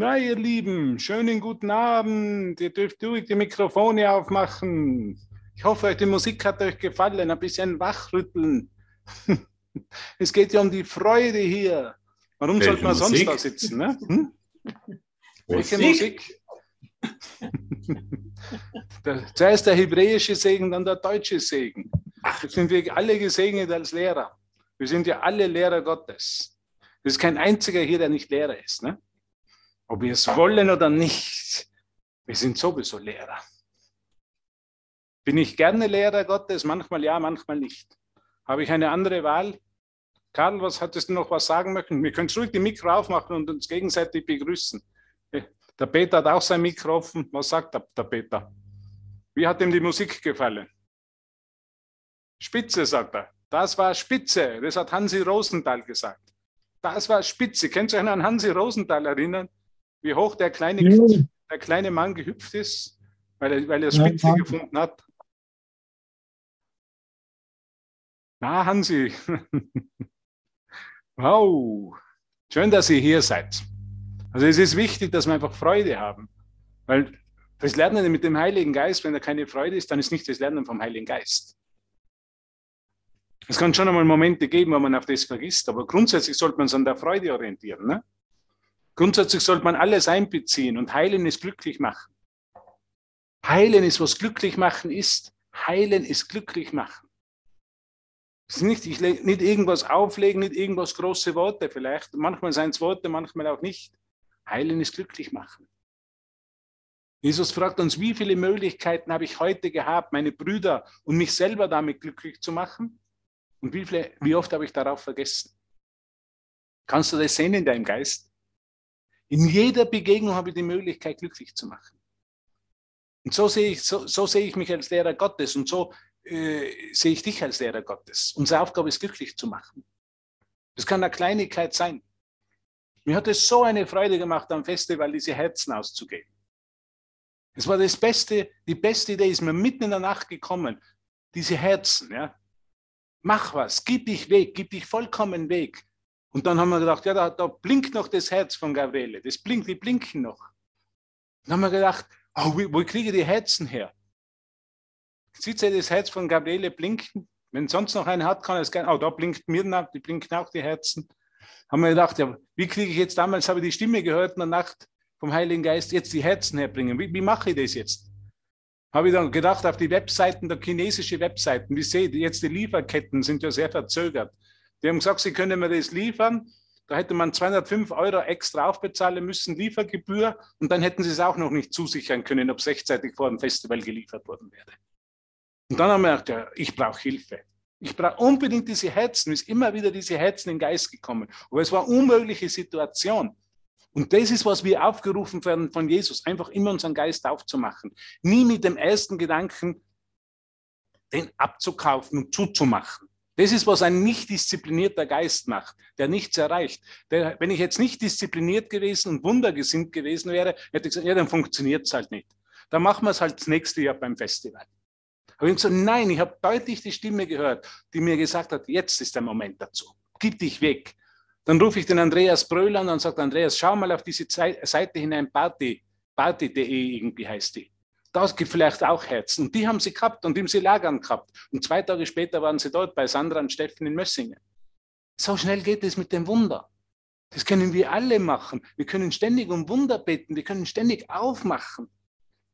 Na, ihr Lieben, schönen guten Abend. Ihr dürft ruhig die Mikrofone aufmachen. Ich hoffe, die Musik hat euch gefallen. Ein bisschen wachrütteln. Es geht ja um die Freude hier. Warum sollte man Musik? sonst da sitzen? Ne? Hm? Welche Musik? zuerst der hebräische Segen, dann der deutsche Segen. Jetzt sind wir alle gesegnet als Lehrer. Wir sind ja alle Lehrer Gottes. Es ist kein einziger hier, der nicht Lehrer ist. Ne? Ob wir es wollen oder nicht, wir sind sowieso Lehrer. Bin ich gerne Lehrer Gottes? Manchmal ja, manchmal nicht. Habe ich eine andere Wahl? Karl, was hattest du noch was sagen möchten? Wir können ruhig die Mikro aufmachen und uns gegenseitig begrüßen. Äh, der Peter hat auch sein Mikro offen. Was sagt der, der Peter? Wie hat ihm die Musik gefallen? Spitze, sagt er. Das war Spitze. Das hat Hansi Rosenthal gesagt. Das war Spitze. Könnt ihr euch an Hansi Rosenthal erinnern? Wie hoch der kleine, ja. der kleine Mann gehüpft ist, weil er, weil er Spitze ja, gefunden hat. Na, Hansi. wow. Schön, dass ihr hier seid. Also es ist wichtig, dass wir einfach Freude haben. Weil das Lernen mit dem Heiligen Geist, wenn da keine Freude ist, dann ist nicht das Lernen vom Heiligen Geist. Es kann schon einmal Momente geben, wo man auf das vergisst, aber grundsätzlich sollte man sich an der Freude orientieren. Ne? Grundsätzlich sollte man alles einbeziehen und heilen ist glücklich machen. Heilen ist, was glücklich machen ist. Heilen ist glücklich machen. Ist nicht, ich nicht irgendwas auflegen, nicht irgendwas große Worte vielleicht. Manchmal seien es Worte, manchmal auch nicht. Heilen ist glücklich machen. Jesus fragt uns, wie viele Möglichkeiten habe ich heute gehabt, meine Brüder und mich selber damit glücklich zu machen? Und wie, viele, wie oft habe ich darauf vergessen? Kannst du das sehen in deinem Geist? In jeder Begegnung habe ich die Möglichkeit, glücklich zu machen. Und so sehe ich, so, so sehe ich mich als Lehrer Gottes und so äh, sehe ich dich als Lehrer Gottes. Unsere Aufgabe ist, glücklich zu machen. Das kann eine Kleinigkeit sein. Mir hat es so eine Freude gemacht, am Festival diese Herzen auszugeben. Es war das Beste, die beste Idee ist mir mitten in der Nacht gekommen. Diese Herzen, ja. Mach was, gib dich weg, gib dich vollkommen weg. Und dann haben wir gedacht, ja, da, da blinkt noch das Herz von Gabriele. Das blinkt, die blinken noch. Dann haben wir gedacht, oh, wo, wo kriege ich die Herzen her? Sieht ihr das Herz von Gabriele blinken? Wenn sonst noch eine hat, kann es gerne. Oh, da blinkt mir nach, die blinken auch die Herzen. Haben wir gedacht, ja, wie kriege ich jetzt damals, habe ich die Stimme gehört in der Nacht vom Heiligen Geist, jetzt die Herzen herbringen. Wie, wie mache ich das jetzt? Habe ich dann gedacht, auf die Webseiten, der chinesische Webseiten, wie seht ihr, jetzt die Lieferketten sind ja sehr verzögert. Die haben gesagt, sie können mir das liefern. Da hätte man 205 Euro extra aufbezahlen müssen, Liefergebühr, und dann hätten sie es auch noch nicht zusichern können, ob es rechtzeitig vor dem Festival geliefert worden wäre. Und dann haben wir gedacht, ja, ich brauche Hilfe. Ich brauche unbedingt diese Herzen. Es ist immer wieder diese Herzen in den Geist gekommen. Aber es war eine unmögliche Situation. Und das ist, was wir aufgerufen werden von Jesus, einfach immer unseren Geist aufzumachen. Nie mit dem ersten Gedanken, den abzukaufen und zuzumachen. Das ist, was ein nicht disziplinierter Geist macht, der nichts erreicht. Der, wenn ich jetzt nicht diszipliniert gewesen und wundergesinnt gewesen wäre, hätte ich gesagt, ja, dann funktioniert es halt nicht. Dann machen wir es halt das nächste Jahr beim Festival. Aber ich gesagt, nein, ich habe deutlich die Stimme gehört, die mir gesagt hat, jetzt ist der Moment dazu. Gib dich weg. Dann rufe ich den Andreas Bröll an und sage, Andreas, schau mal auf diese Seite hinein, Party, party.de irgendwie heißt die das gibt vielleicht auch Herzen. Und die haben sie gehabt und die haben sie lagern gehabt. Und zwei Tage später waren sie dort bei Sandra und Steffen in Mössingen. So schnell geht es mit dem Wunder. Das können wir alle machen. Wir können ständig um Wunder beten. Wir können ständig aufmachen.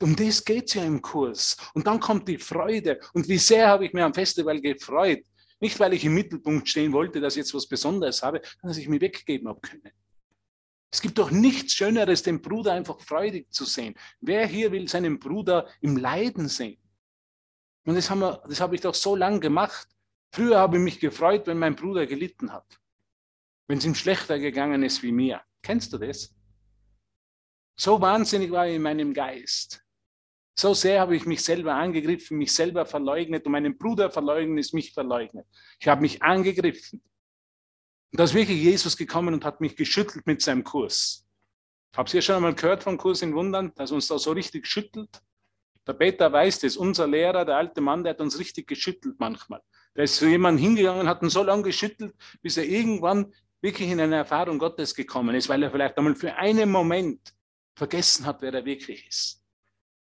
Um das geht es ja im Kurs. Und dann kommt die Freude. Und wie sehr habe ich mir am Festival gefreut. Nicht, weil ich im Mittelpunkt stehen wollte, dass ich jetzt was Besonderes habe, sondern dass ich mich weggeben habe können. Es gibt doch nichts Schöneres, den Bruder einfach freudig zu sehen. Wer hier will seinen Bruder im Leiden sehen? Und das, wir, das habe ich doch so lange gemacht. Früher habe ich mich gefreut, wenn mein Bruder gelitten hat. Wenn es ihm schlechter gegangen ist wie mir. Kennst du das? So wahnsinnig war ich in meinem Geist. So sehr habe ich mich selber angegriffen, mich selber verleugnet und meinen Bruder verleugnet ist mich verleugnet. Ich habe mich angegriffen. Und da ist wirklich Jesus gekommen und hat mich geschüttelt mit seinem Kurs. Habt ihr schon einmal gehört vom Kurs in Wundern, dass uns da so richtig schüttelt? Der Peter weiß das, unser Lehrer, der alte Mann, der hat uns richtig geschüttelt manchmal. Der ist zu jemandem hingegangen, hat ihn so lange geschüttelt, bis er irgendwann wirklich in eine Erfahrung Gottes gekommen ist, weil er vielleicht einmal für einen Moment vergessen hat, wer er wirklich ist.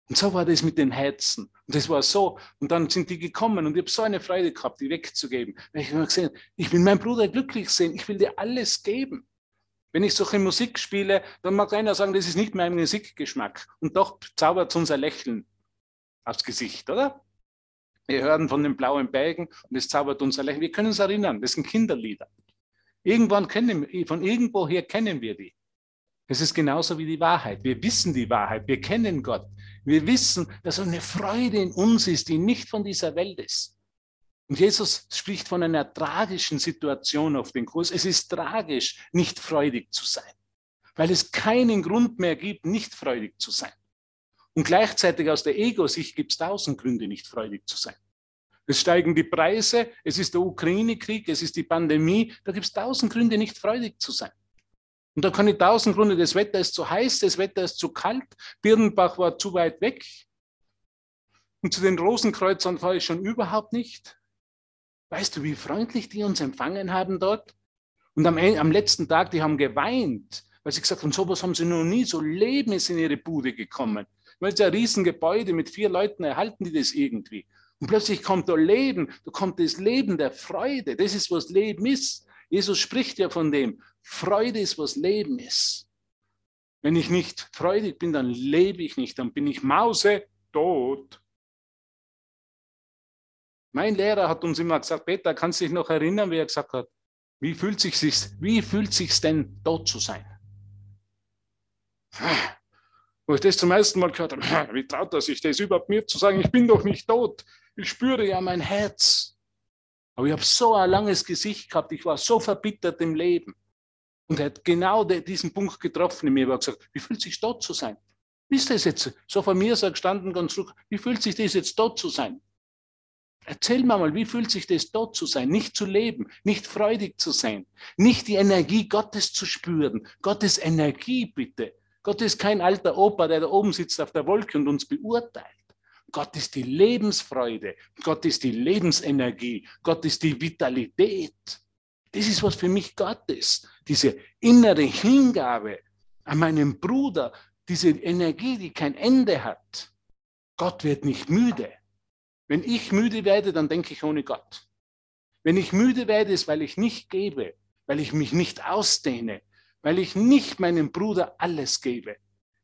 Und so war das mit den Herzen. Und das war so. Und dann sind die gekommen und ich habe so eine Freude gehabt, die wegzugeben. Weil ich habe gesehen, ich will meinen Bruder glücklich sehen. Ich will dir alles geben. Wenn ich solche Musik spiele, dann mag einer sagen, das ist nicht mein Musikgeschmack. Und doch zaubert es unser Lächeln aufs Gesicht, oder? Wir hören von den blauen Bergen und es zaubert unser Lächeln. Wir können uns erinnern, das sind Kinderlieder. Irgendwann kennen, von irgendwoher kennen wir die. Es ist genauso wie die Wahrheit. Wir wissen die Wahrheit. Wir kennen Gott. Wir wissen, dass eine Freude in uns ist, die nicht von dieser Welt ist. Und Jesus spricht von einer tragischen Situation auf den Kurs. Es ist tragisch, nicht freudig zu sein, weil es keinen Grund mehr gibt, nicht freudig zu sein. Und gleichzeitig aus der Ego-Sicht gibt es tausend Gründe, nicht freudig zu sein. Es steigen die Preise, es ist der Ukraine-Krieg, es ist die Pandemie, da gibt es tausend Gründe, nicht freudig zu sein. Und da kann ich tausend Gründe, das Wetter ist zu heiß, das Wetter ist zu kalt, Birnbach war zu weit weg. Und zu den Rosenkreuzern fahre ich schon überhaupt nicht. Weißt du, wie freundlich die uns empfangen haben dort? Und am, am letzten Tag, die haben geweint, weil sie gesagt haben, sowas haben sie noch nie, so Leben ist in ihre Bude gekommen. Weil es ja ein Riesengebäude mit vier Leuten erhalten die das irgendwie. Und plötzlich kommt da Leben, da kommt das Leben der Freude. Das ist, was Leben ist. Jesus spricht ja von dem. Freude ist, was Leben ist. Wenn ich nicht freudig bin, dann lebe ich nicht, dann bin ich Mause tot. Mein Lehrer hat uns immer gesagt, Peter, kannst du dich noch erinnern, wie er gesagt hat, wie fühlt sich wie fühlt sich's denn tot zu sein? Wo ich das zum ersten Mal gehört habe, wie traut er sich das überhaupt mir zu sagen, ich bin doch nicht tot. Ich spüre ja mein Herz. Aber ich habe so ein langes Gesicht gehabt, ich war so verbittert im Leben. Und er hat genau diesen Punkt getroffen in mir, er gesagt, wie fühlt sich dort zu sein? Wie ist das jetzt? So von mir so gestanden, ganz ruhig, wie fühlt sich das jetzt dort zu sein? Erzähl mir mal, wie fühlt sich das dort zu sein? Nicht zu leben, nicht freudig zu sein, nicht die Energie Gottes zu spüren. Gottes Energie bitte. Gott ist kein alter Opa, der da oben sitzt auf der Wolke und uns beurteilt. Gott ist die Lebensfreude, Gott ist die Lebensenergie, Gott ist die Vitalität. Das ist, was für mich Gott ist. Diese innere Hingabe an meinen Bruder, diese Energie, die kein Ende hat. Gott wird nicht müde. Wenn ich müde werde, dann denke ich ohne Gott. Wenn ich müde werde, ist, weil ich nicht gebe, weil ich mich nicht ausdehne, weil ich nicht meinem Bruder alles gebe.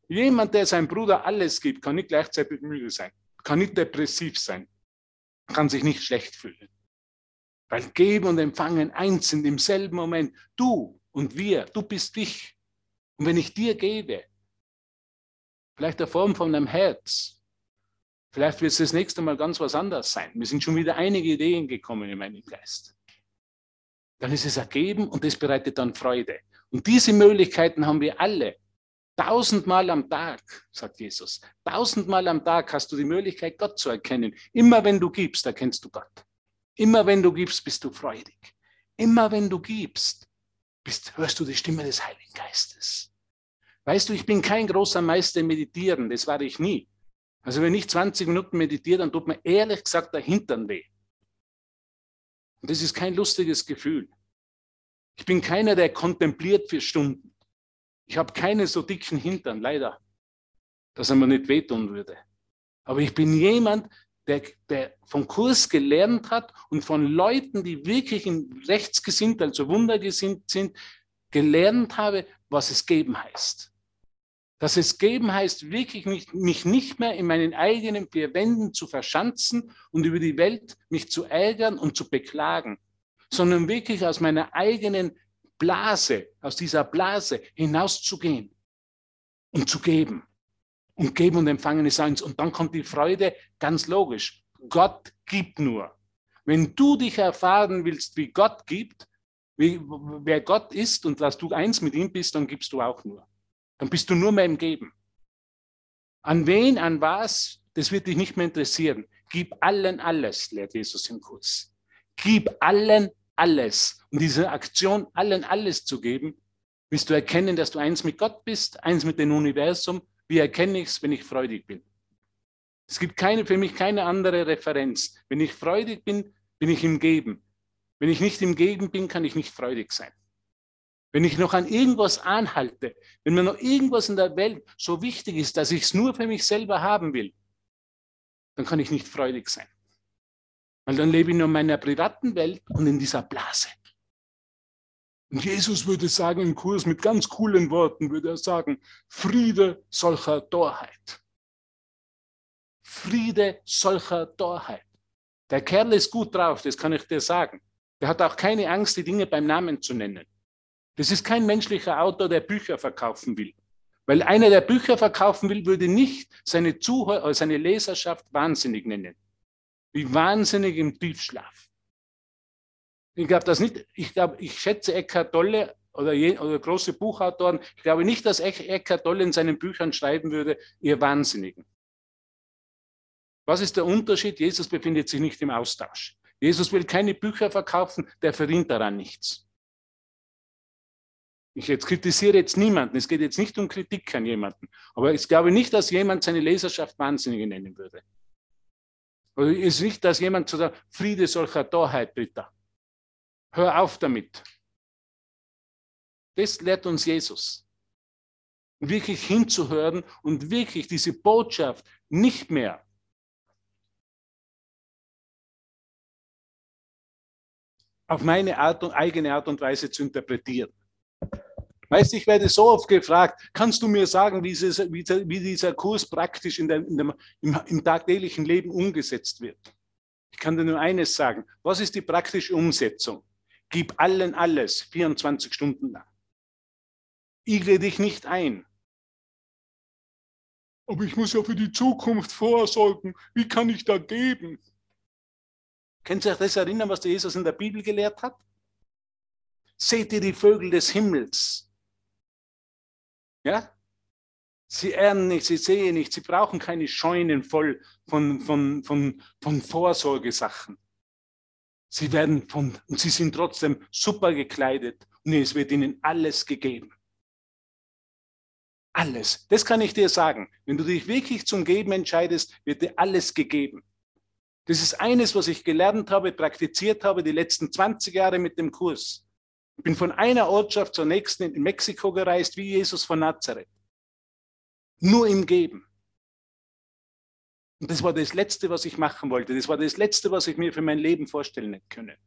Jemand, der seinem Bruder alles gibt, kann nicht gleichzeitig müde sein, kann nicht depressiv sein, kann sich nicht schlecht fühlen. Weil Geben und Empfangen eins sind im selben Moment. Du und wir, du bist ich. Und wenn ich dir gebe, vielleicht der Form von einem Herz, vielleicht wird es das nächste Mal ganz was anderes sein. Mir sind schon wieder einige Ideen gekommen in meinem Geist. Dann ist es ergeben und das bereitet dann Freude. Und diese Möglichkeiten haben wir alle. Tausendmal am Tag, sagt Jesus. Tausendmal am Tag hast du die Möglichkeit, Gott zu erkennen. Immer wenn du gibst, erkennst du Gott. Immer wenn du gibst, bist du freudig. Immer wenn du gibst, bist, hörst du die Stimme des Heiligen Geistes. Weißt du, ich bin kein großer Meister im Meditieren, das war ich nie. Also wenn ich 20 Minuten meditiere, dann tut mir ehrlich gesagt der Hintern weh. Und das ist kein lustiges Gefühl. Ich bin keiner, der kontempliert für Stunden. Ich habe keine so dicken Hintern, leider, dass er mir nicht wehtun würde. Aber ich bin jemand, der, der vom Kurs gelernt hat und von Leuten, die wirklich rechtsgesinnt, also wundergesinnt sind, gelernt habe, was es geben heißt. Dass es geben heißt, wirklich nicht, mich nicht mehr in meinen eigenen vier Wänden zu verschanzen und über die Welt mich zu ärgern und zu beklagen, sondern wirklich aus meiner eigenen Blase, aus dieser Blase hinauszugehen und zu geben. Und geben und empfangen ist eins. Und dann kommt die Freude, ganz logisch. Gott gibt nur. Wenn du dich erfahren willst, wie Gott gibt, wie, wer Gott ist und dass du eins mit ihm bist, dann gibst du auch nur. Dann bist du nur mehr im Geben. An wen, an was, das wird dich nicht mehr interessieren. Gib allen alles, lehrt Jesus im Kurs. Gib allen alles. Und diese Aktion, allen alles zu geben, willst du erkennen, dass du eins mit Gott bist, eins mit dem Universum wie erkenne ich es, wenn ich freudig bin? Es gibt keine, für mich keine andere Referenz. Wenn ich freudig bin, bin ich im Geben. Wenn ich nicht im Geben bin, kann ich nicht freudig sein. wenn ich noch an irgendwas anhalte, wenn mir noch irgendwas in der Welt so wichtig ist, dass ich es nur für mich selber haben will, dann kann ich nicht freudig sein. Weil dann lebe ich nur in meiner privaten Welt und in dieser Blase. Und Jesus würde sagen im Kurs mit ganz coolen Worten, würde er sagen, Friede solcher Torheit. Friede solcher Torheit. Der Kerl ist gut drauf, das kann ich dir sagen. Der hat auch keine Angst, die Dinge beim Namen zu nennen. Das ist kein menschlicher Autor, der Bücher verkaufen will. Weil einer, der Bücher verkaufen will, würde nicht seine, Zuhörer, äh, seine Leserschaft wahnsinnig nennen. Wie wahnsinnig im Tiefschlaf. Ich glaube das nicht. Ich glaube, ich schätze Eckhart Tolle oder, je, oder große Buchautoren. Ich glaube nicht, dass Eckhart Tolle in seinen Büchern schreiben würde, ihr Wahnsinnigen. Was ist der Unterschied? Jesus befindet sich nicht im Austausch. Jesus will keine Bücher verkaufen, der verdient daran nichts. Ich jetzt kritisiere jetzt niemanden, es geht jetzt nicht um Kritik an jemanden, aber ich glaube nicht, dass jemand seine Leserschaft Wahnsinnige nennen würde. Oder es ist nicht, dass jemand zu der Friede solcher Torheit, Britta. Hör auf damit. Das lehrt uns Jesus. Wirklich hinzuhören und wirklich diese Botschaft nicht mehr auf meine Art und, eigene Art und Weise zu interpretieren. Weißt du, ich werde so oft gefragt, kannst du mir sagen, wie, dieses, wie, wie dieser Kurs praktisch in der, in dem, im, im tagtäglichen Leben umgesetzt wird? Ich kann dir nur eines sagen. Was ist die praktische Umsetzung? Gib allen alles, 24 Stunden lang. Igle dich nicht ein. Aber ich muss ja für die Zukunft vorsorgen. Wie kann ich da geben? Können Sie sich das erinnern, was der Jesus in der Bibel gelehrt hat? Seht ihr die Vögel des Himmels? Ja? Sie ernten nicht, sie sehen nicht, sie brauchen keine Scheunen voll von, von, von, von Vorsorgesachen. Sie werden von, und sie sind trotzdem super gekleidet und es wird ihnen alles gegeben. Alles. Das kann ich dir sagen. Wenn du dich wirklich zum Geben entscheidest, wird dir alles gegeben. Das ist eines, was ich gelernt habe, praktiziert habe die letzten 20 Jahre mit dem Kurs. Ich bin von einer Ortschaft zur nächsten in Mexiko gereist, wie Jesus von Nazareth. Nur im Geben. Und das war das Letzte, was ich machen wollte. Das war das Letzte, was ich mir für mein Leben vorstellen hätte können.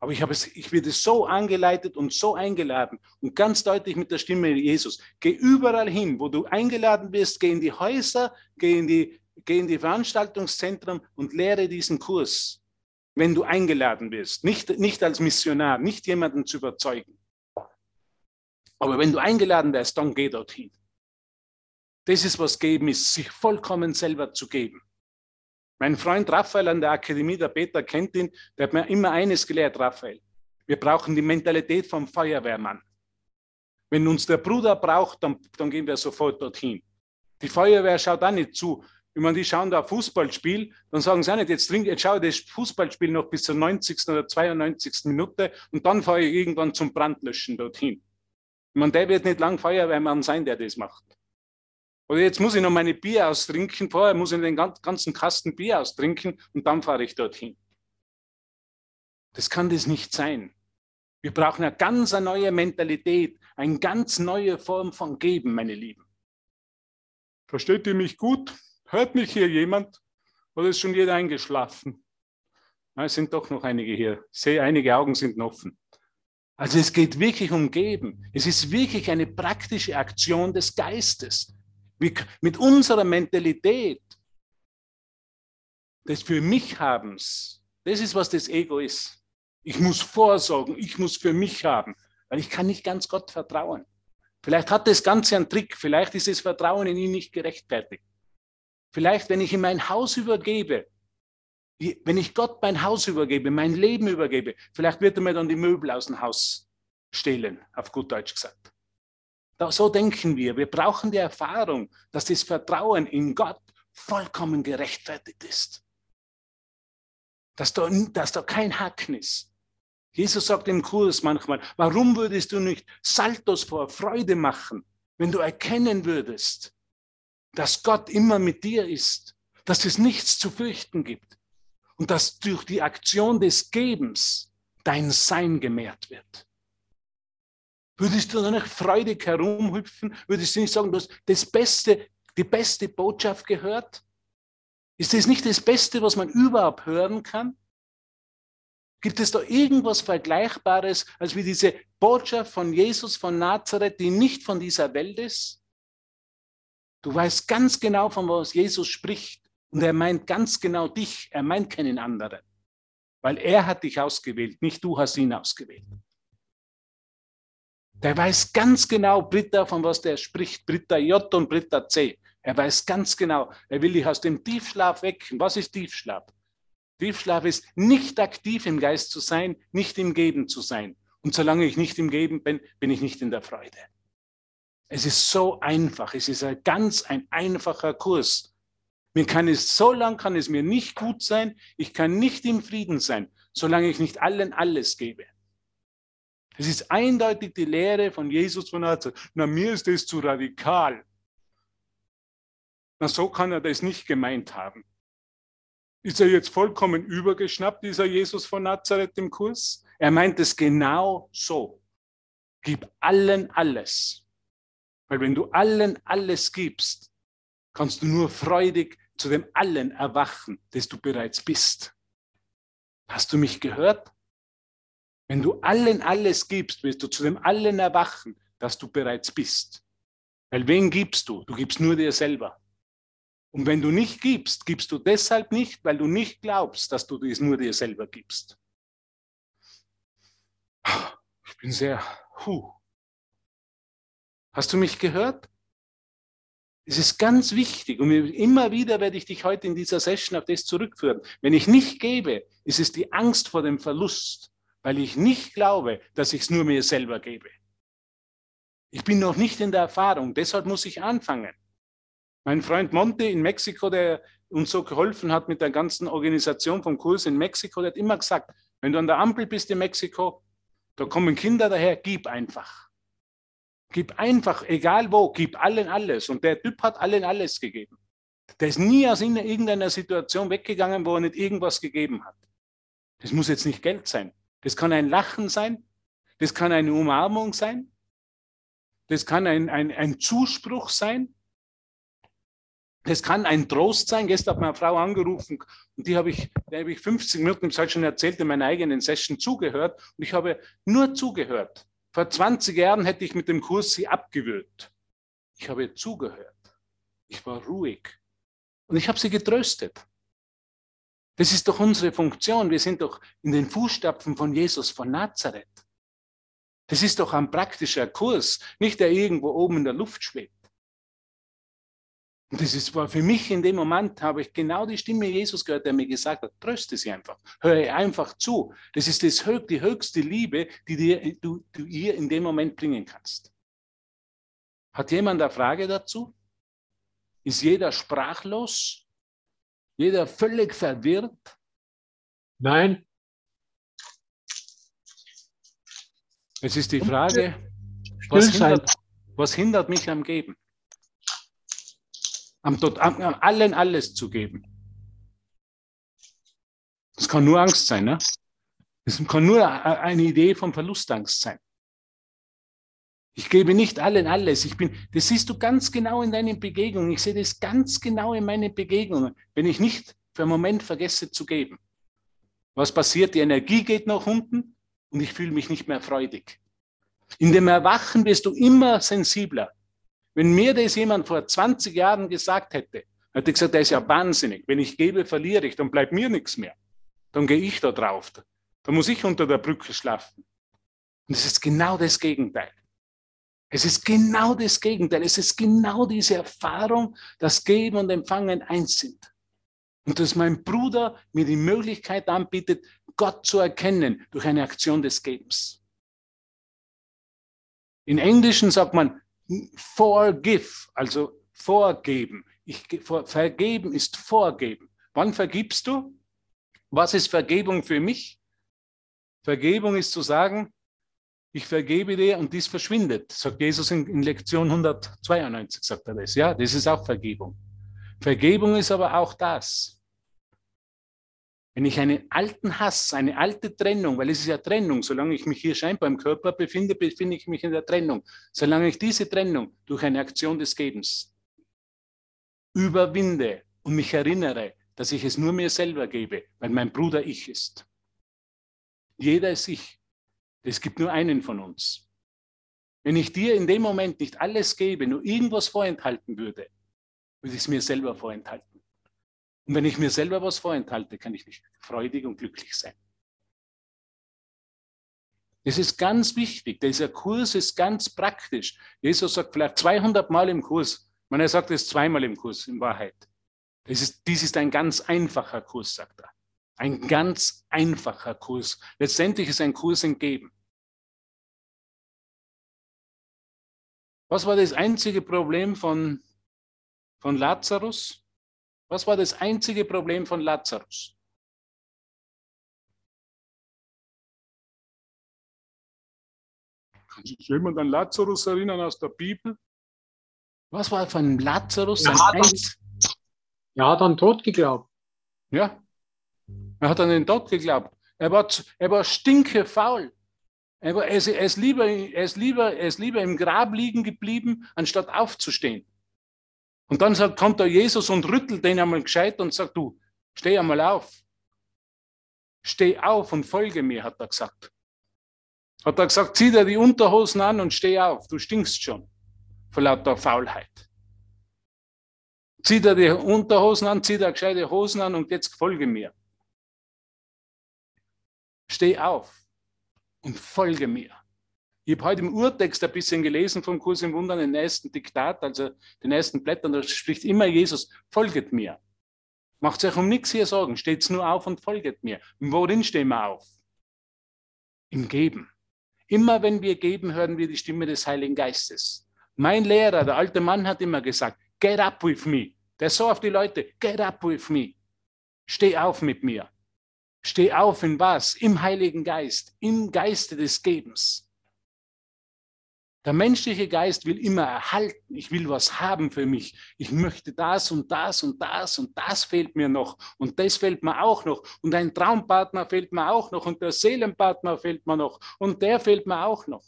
Aber ich, habe es, ich werde so angeleitet und so eingeladen und ganz deutlich mit der Stimme Jesus. Geh überall hin, wo du eingeladen bist, geh in die Häuser, geh in die geh in die Veranstaltungszentren und lehre diesen Kurs, wenn du eingeladen wirst. Nicht, nicht als Missionar, nicht jemanden zu überzeugen. Aber wenn du eingeladen wirst, dann geh dorthin. Das ist, was geben ist, sich vollkommen selber zu geben. Mein Freund Raphael an der Akademie, der Peter kennt ihn, der hat mir immer eines gelehrt, Raphael. Wir brauchen die Mentalität vom Feuerwehrmann. Wenn uns der Bruder braucht, dann, dann gehen wir sofort dorthin. Die Feuerwehr schaut auch nicht zu, ich meine, die schauen da Fußballspiel, dann sagen sie auch nicht, jetzt, trink, jetzt schaue das Fußballspiel noch bis zur 90. oder 92. Minute und dann fahre ich irgendwann zum Brandlöschen dorthin. Ich meine, der wird nicht lang Feuerwehrmann sein, der das macht. Oder jetzt muss ich noch meine Bier austrinken, vorher muss ich den ganzen Kasten Bier austrinken und dann fahre ich dorthin. Das kann das nicht sein. Wir brauchen eine ganz neue Mentalität, eine ganz neue Form von Geben, meine Lieben. Versteht ihr mich gut? Hört mich hier jemand? Oder ist schon jeder eingeschlafen? es sind doch noch einige hier. Ich sehe, einige Augen sind offen. Also es geht wirklich um Geben. Es ist wirklich eine praktische Aktion des Geistes. Mit unserer Mentalität des für mich Habens, das ist, was das Ego ist. Ich muss vorsorgen, ich muss für mich haben, weil ich kann nicht ganz Gott vertrauen. Vielleicht hat das Ganze einen Trick, vielleicht ist das Vertrauen in ihn nicht gerechtfertigt. Vielleicht, wenn ich ihm mein Haus übergebe, wenn ich Gott mein Haus übergebe, mein Leben übergebe, vielleicht wird er mir dann die Möbel aus dem Haus stehlen, auf gut Deutsch gesagt. So denken wir. Wir brauchen die Erfahrung, dass das Vertrauen in Gott vollkommen gerechtfertigt ist. Dass da, dass da kein Haken ist. Jesus sagt im Kurs manchmal, warum würdest du nicht Saltos vor Freude machen, wenn du erkennen würdest, dass Gott immer mit dir ist, dass es nichts zu fürchten gibt und dass durch die Aktion des Gebens dein Sein gemehrt wird. Würdest du nicht freudig herumhüpfen? Würdest du nicht sagen, du hast das Beste, die beste Botschaft gehört? Ist das nicht das Beste, was man überhaupt hören kann? Gibt es da irgendwas Vergleichbares als wie diese Botschaft von Jesus von Nazareth, die nicht von dieser Welt ist? Du weißt ganz genau, von was Jesus spricht. Und er meint ganz genau dich. Er meint keinen anderen. Weil er hat dich ausgewählt, nicht du hast ihn ausgewählt. Der weiß ganz genau, Britta, von was der spricht. Britta J und Britta C. Er weiß ganz genau, er will dich aus dem Tiefschlaf wecken. Was ist Tiefschlaf? Tiefschlaf ist nicht aktiv im Geist zu sein, nicht im Geben zu sein. Und solange ich nicht im Geben bin, bin ich nicht in der Freude. Es ist so einfach. Es ist ein ganz ein einfacher Kurs. Mir kann es, so lange kann es mir nicht gut sein. Ich kann nicht im Frieden sein, solange ich nicht allen alles gebe. Es ist eindeutig die Lehre von Jesus von Nazareth. Na, mir ist das zu radikal. Na, so kann er das nicht gemeint haben. Ist er jetzt vollkommen übergeschnappt, dieser Jesus von Nazareth im Kurs? Er meint es genau so. Gib allen alles. Weil wenn du allen alles gibst, kannst du nur freudig zu dem allen erwachen, das du bereits bist. Hast du mich gehört? Wenn du allen alles gibst, wirst du zu dem allen erwachen, das du bereits bist. Weil wen gibst du? Du gibst nur dir selber. Und wenn du nicht gibst, gibst du deshalb nicht, weil du nicht glaubst, dass du dies nur dir selber gibst. Ich bin sehr, huh. Hast du mich gehört? Es ist ganz wichtig und immer wieder werde ich dich heute in dieser Session auf das zurückführen. Wenn ich nicht gebe, ist es die Angst vor dem Verlust, weil ich nicht glaube, dass ich es nur mir selber gebe. Ich bin noch nicht in der Erfahrung, deshalb muss ich anfangen. Mein Freund Monte in Mexiko, der uns so geholfen hat mit der ganzen Organisation vom Kurs in Mexiko, der hat immer gesagt, wenn du an der Ampel bist in Mexiko, da kommen Kinder daher, gib einfach. Gib einfach, egal wo, gib allen alles. Und der Typ hat allen alles gegeben. Der ist nie aus irgendeiner Situation weggegangen, wo er nicht irgendwas gegeben hat. Das muss jetzt nicht Geld sein. Das kann ein Lachen sein. Das kann eine Umarmung sein. Das kann ein, ein, ein Zuspruch sein. Das kann ein Trost sein. Gestern hat meine Frau angerufen und die habe ich, der habe ich 50 Minuten, ich habe schon erzählt, in meiner eigenen Session zugehört und ich habe nur zugehört. Vor 20 Jahren hätte ich mit dem Kurs sie abgewürgt. Ich habe zugehört. Ich war ruhig und ich habe sie getröstet. Das ist doch unsere Funktion. Wir sind doch in den Fußstapfen von Jesus von Nazareth. Das ist doch ein praktischer Kurs, nicht der irgendwo oben in der Luft schwebt. Und das ist, war für mich in dem Moment, habe ich genau die Stimme Jesus gehört, der mir gesagt hat, tröste sie einfach, höre einfach zu. Das ist das, die höchste Liebe, die dir, du, du ihr in dem Moment bringen kannst. Hat jemand eine Frage dazu? Ist jeder sprachlos? Jeder völlig verwirrt? Nein. Es ist die Frage, was hindert, was hindert mich am Geben? am, am, am allen alles zu geben. Das kann nur Angst sein, ne? Das kann nur eine Idee von Verlustangst sein. Ich gebe nicht allen alles. Ich bin, das siehst du ganz genau in deinen Begegnungen. Ich sehe das ganz genau in meinen Begegnungen, wenn ich nicht für einen Moment vergesse zu geben. Was passiert? Die Energie geht nach unten und ich fühle mich nicht mehr freudig. In dem Erwachen wirst du immer sensibler. Wenn mir das jemand vor 20 Jahren gesagt hätte, hätte ich gesagt, der ist ja wahnsinnig. Wenn ich gebe, verliere ich, dann bleibt mir nichts mehr. Dann gehe ich da drauf. Dann muss ich unter der Brücke schlafen. Und es ist genau das Gegenteil. Es ist genau das Gegenteil. Es ist genau diese Erfahrung, dass Geben und Empfangen eins sind. Und dass mein Bruder mir die Möglichkeit anbietet, Gott zu erkennen durch eine Aktion des Gebens. In Englischen sagt man forgive, also vorgeben. Ich, vergeben ist vorgeben. Wann vergibst du? Was ist Vergebung für mich? Vergebung ist zu sagen, ich vergebe dir und dies verschwindet, sagt Jesus in, in, Lektion 192, sagt er das. Ja, das ist auch Vergebung. Vergebung ist aber auch das. wenn ich einen alten Hass, eine alte Trennung, weil es ist ja Trennung, solange ich mich hier scheinbar im Körper befinde, befinde ich mich in der Trennung. Solange ich diese Trennung durch eine Aktion des Gebens überwinde und mich erinnere, dass ich es nur mir selber gebe, weil mein Bruder ich ist. Jeder ist ich. Es gibt nur einen von uns. Wenn ich dir in dem Moment nicht alles gebe, nur irgendwas vorenthalten würde, würde ich es mir selber vorenthalten. Und wenn ich mir selber was vorenthalte, kann ich nicht freudig und glücklich sein. Das ist ganz wichtig. Dieser Kurs ist ganz praktisch. Jesus sagt vielleicht 200 Mal im Kurs. Man, sagt es zweimal im Kurs, in Wahrheit. Ist, dies ist ein ganz einfacher Kurs, sagt er. Ein ganz einfacher Kurs. Letztendlich ist ein Kurs in Geben. Was war das einzige Problem von, von Lazarus? Was war das einzige Problem von Lazarus? Kann sich jemand an Lazarus erinnern aus der Bibel? Was war von Lazarus sein ja, Einz? Er hat an den Tod geglaubt. Ja, er hat an den Tod geglaubt. Er war, er war stinkefaul. Er, war, er, ist, er, ist lieber, er, ist lieber, er ist lieber im Grab liegen geblieben, anstatt aufzustehen. Und dann sagt, kommt da Jesus und rüttelt den einmal gescheit und sagt, du, steh einmal auf. Steh auf und folge mir, hat er gesagt. Hat er gesagt, zieh dir die Unterhosen an und steh auf, du stinkst schon vor lauter Faulheit. Zieh dir die Unterhosen an, zieh dir gescheite Hosen an und jetzt folge mir. Steh auf und folge mir. Ich habe heute im Urtext ein bisschen gelesen vom Kurs im Wundern, den ersten Diktat, also den ersten Blättern, da spricht immer Jesus, folget mir. Macht euch um nichts hier Sorgen, steht nur auf und folget mir. Und worin stehen wir auf? Im Geben. Immer wenn wir geben, hören wir die Stimme des Heiligen Geistes. Mein Lehrer, der alte Mann, hat immer gesagt, get up with me. Der so auf die Leute, get up with me. Steh auf mit mir. Steh auf in was? Im Heiligen Geist, im Geiste des Gebens. Der menschliche Geist will immer erhalten. Ich will was haben für mich. Ich möchte das und das und das und das fehlt mir noch und das fehlt mir auch noch und ein Traumpartner fehlt mir auch noch und der Seelenpartner fehlt mir noch und der fehlt mir auch noch.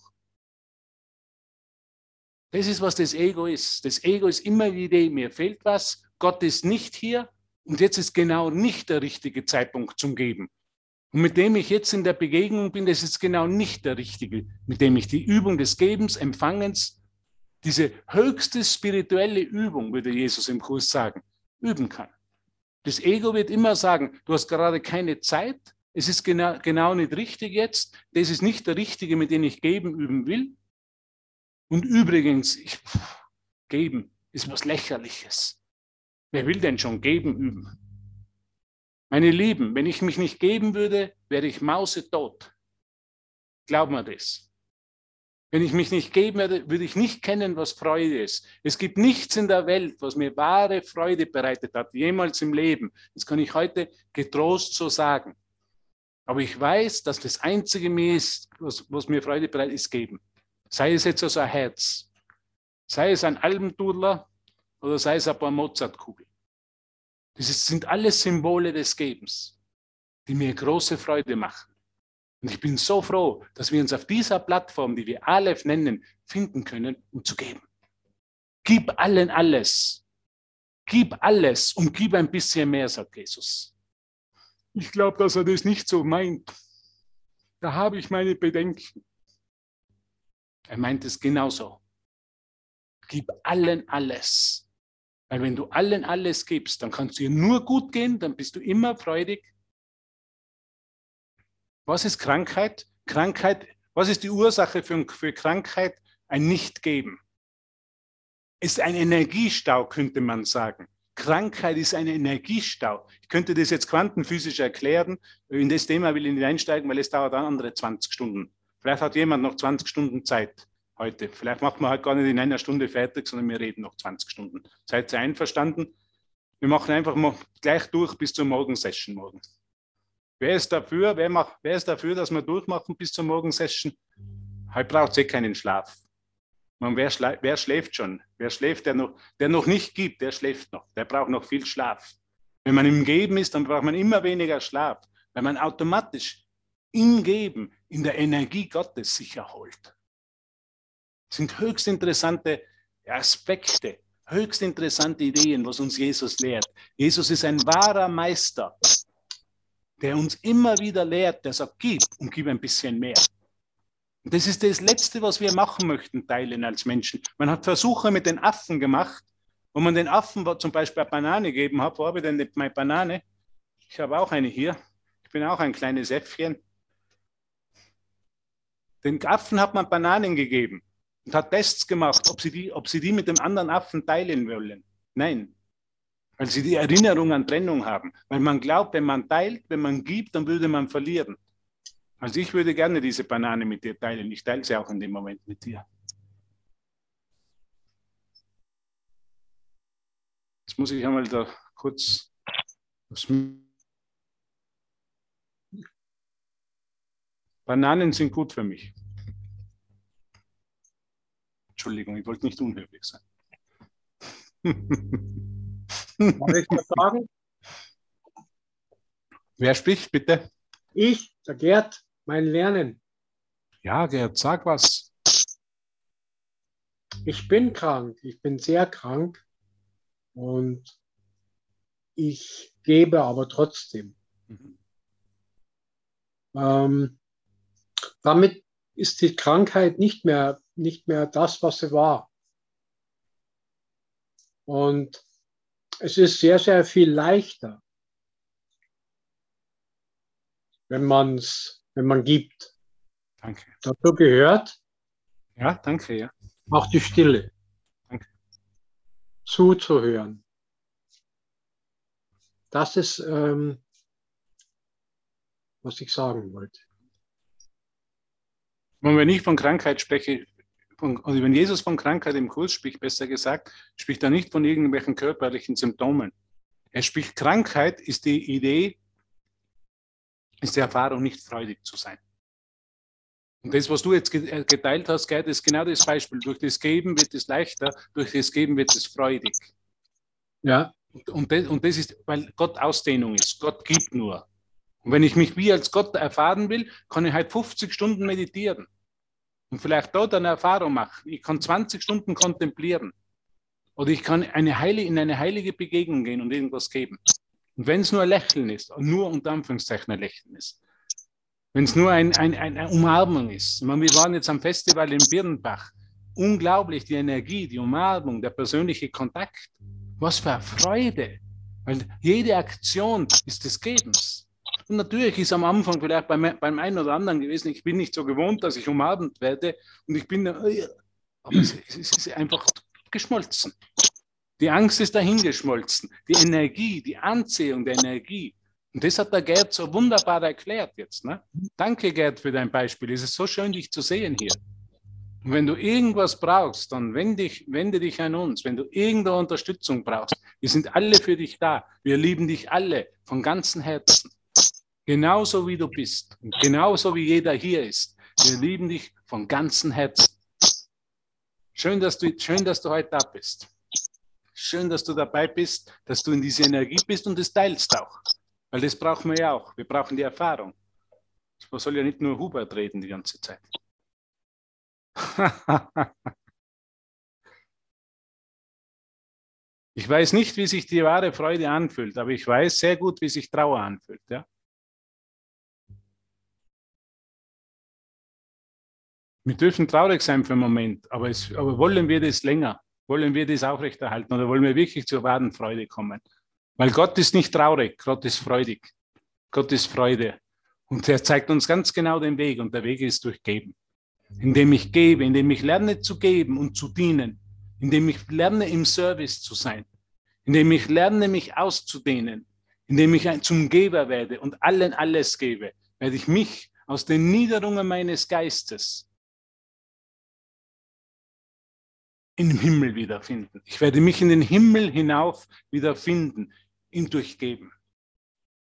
Das ist, was das Ego ist. Das Ego ist immer die Idee, mir fehlt was, Gott ist nicht hier und jetzt ist genau nicht der richtige Zeitpunkt zum Geben. Und mit dem ich jetzt in der Begegnung bin, das ist genau nicht der richtige, mit dem ich die Übung des Gebens, Empfangens, diese höchste spirituelle Übung, würde Jesus im Kurs sagen, üben kann. Das Ego wird immer sagen, du hast gerade keine Zeit, es ist genau, genau nicht richtig jetzt, das ist nicht der Richtige, mit dem ich geben üben will. Und übrigens, ich, geben ist was Lächerliches. Wer will denn schon geben üben? Meine Lieben, wenn ich mich nicht geben würde, wäre ich mausetot. Glaub mir das. Wenn ich mich nicht geben würde, würde ich nicht kennen, was Freude ist. Es gibt nichts in der Welt, was mir wahre Freude bereitet hat, jemals im Leben. Das kann ich heute getrost so sagen. Aber ich weiß, dass das Einzige mir ist, was, was mir Freude bereitet, ist geben. Sei es jetzt also ein Herz, sei es ein Almdudler oder sei es ein paar Mozartkugeln. Das sind alles Symbole des Gebens, die mir große Freude machen. Und ich bin so froh, dass wir uns auf dieser Plattform, die wir Aleph nennen, finden können, um zu geben. Gib allen alles. Gib alles und gib ein bisschen mehr, sagt Jesus. Ich glaube, dass er das nicht so meint. Da habe ich meine Bedenken. Er meint es genauso. Gib allen alles. Weil wenn du allen alles gibst, dann kannst du dir nur gut gehen, dann bist du immer freudig. Was ist Krankheit? Krankheit, was ist die Ursache für, für Krankheit? Ein Nicht-Geben. Ist ein Energiestau, könnte man sagen. Krankheit ist ein Energiestau. Ich könnte das jetzt quantenphysisch erklären. In das Thema will ich nicht einsteigen, weil es dauert dann andere 20 Stunden. Vielleicht hat jemand noch 20 Stunden Zeit heute. Vielleicht machen wir halt gar nicht in einer Stunde fertig, sondern wir reden noch 20 Stunden. Seid ihr einverstanden? Wir machen einfach mal gleich durch bis zur Morgensession morgen. Wer ist dafür? Wer, macht, wer ist dafür, dass wir durchmachen bis zur Morgensession? Heute braucht eh keinen Schlaf. Man, wer, schla wer, schläft schon? Wer schläft, der noch, der noch nicht gibt, der schläft noch. Der braucht noch viel Schlaf. Wenn man im Geben ist, dann braucht man immer weniger Schlaf, weil man automatisch im Geben, in der Energie Gottes sich erholt. Sind höchst interessante Aspekte, höchst interessante Ideen, was uns Jesus lehrt. Jesus ist ein wahrer Meister, der uns immer wieder lehrt, der sagt, gib und gib ein bisschen mehr. Und das ist das Letzte, was wir machen möchten, teilen als Menschen. Man hat Versuche mit den Affen gemacht, wo man den Affen zum Beispiel eine Banane gegeben hat. Wo habe ich denn meine Banane? Ich habe auch eine hier. Ich bin auch ein kleines Äffchen. Den Affen hat man Bananen gegeben und hat Tests gemacht, ob sie die, ob sie die mit dem anderen Affen teilen wollen. Nein, weil sie die Erinnerung an Trennung haben. Weil man glaubt, wenn man teilt, wenn man gibt, dann würde man verlieren. Also ich würde gerne diese Banane mit dir teilen. Ich teile sie auch in dem Moment mit dir. Jetzt muss ich einmal da kurz Bananen sind gut für mich. Entschuldigung, ich wollte nicht unhöflich sein. Darf ich was sagen? Wer spricht bitte? Ich, der Gerd, mein Lernen. Ja, Gerd, sag was. Ich bin krank, ich bin sehr krank und ich gebe aber trotzdem. Mhm. Ähm, damit ist die Krankheit nicht mehr, nicht mehr das, was sie war. Und es ist sehr, sehr viel leichter, wenn man es, wenn man gibt. Danke. Dazu gehört. Ja, danke, ja. Auch die Stille. Danke. Zuzuhören. Das ist, ähm, was ich sagen wollte. Und wenn ich von Krankheit spreche, von, also wenn Jesus von Krankheit im Kurs spricht, besser gesagt, spricht er nicht von irgendwelchen körperlichen Symptomen. Er spricht, Krankheit ist die Idee, ist die Erfahrung, nicht freudig zu sein. Und das, was du jetzt äh, geteilt hast, Gerd, ist genau das Beispiel. Durch das Geben wird es leichter, durch das Geben wird es freudig. Ja. Und, das, und das ist, weil Gott Ausdehnung ist. Gott gibt nur. Und wenn ich mich wie als Gott erfahren will, kann ich halt 50 Stunden meditieren und vielleicht dort eine Erfahrung machen. Ich kann 20 Stunden kontemplieren. Oder ich kann eine heilige, in eine heilige Begegnung gehen und irgendwas geben. Und wenn es nur ein Lächeln ist, nur unter Anführungszeichen ein Lächeln ist, wenn es nur ein, ein, eine Umarmung ist. Meine, wir waren jetzt am Festival in Birnbach. Unglaublich, die Energie, die Umarmung, der persönliche Kontakt. Was für eine Freude. Weil jede Aktion ist des Gebens. Und natürlich ist am Anfang vielleicht beim, beim einen oder anderen gewesen, ich bin nicht so gewohnt, dass ich umarmt werde und ich bin, äh, aber es, es ist einfach geschmolzen. Die Angst ist dahingeschmolzen. Die Energie, die Anziehung der Energie. Und das hat der Gerd so wunderbar erklärt jetzt. Ne? Danke, Gerd, für dein Beispiel. Es ist so schön, dich zu sehen hier. Und wenn du irgendwas brauchst, dann wende dich, wende dich an uns. Wenn du irgendeine Unterstützung brauchst, wir sind alle für dich da. Wir lieben dich alle von ganzem Herzen. Genauso wie du bist. Genauso wie jeder hier ist. Wir lieben dich von ganzem Herzen. Schön, dass du, schön, dass du heute da bist. Schön, dass du dabei bist, dass du in diese Energie bist und es teilst auch. Weil das brauchen wir ja auch. Wir brauchen die Erfahrung. Man soll ja nicht nur Hubert reden die ganze Zeit. ich weiß nicht, wie sich die wahre Freude anfühlt, aber ich weiß sehr gut, wie sich Trauer anfühlt. Ja? Wir dürfen traurig sein für einen Moment, aber, es, aber wollen wir das länger? Wollen wir das aufrechterhalten oder wollen wir wirklich zur wahren Freude kommen? Weil Gott ist nicht traurig, Gott ist freudig. Gott ist Freude. Und er zeigt uns ganz genau den Weg und der Weg ist durch Geben. Indem ich gebe, indem ich lerne zu geben und zu dienen, indem ich lerne im Service zu sein, indem ich lerne mich auszudehnen, indem ich zum Geber werde und allen alles gebe, werde ich mich aus den Niederungen meines Geistes im Himmel wiederfinden. Ich werde mich in den Himmel hinauf wiederfinden, ihn durchgeben.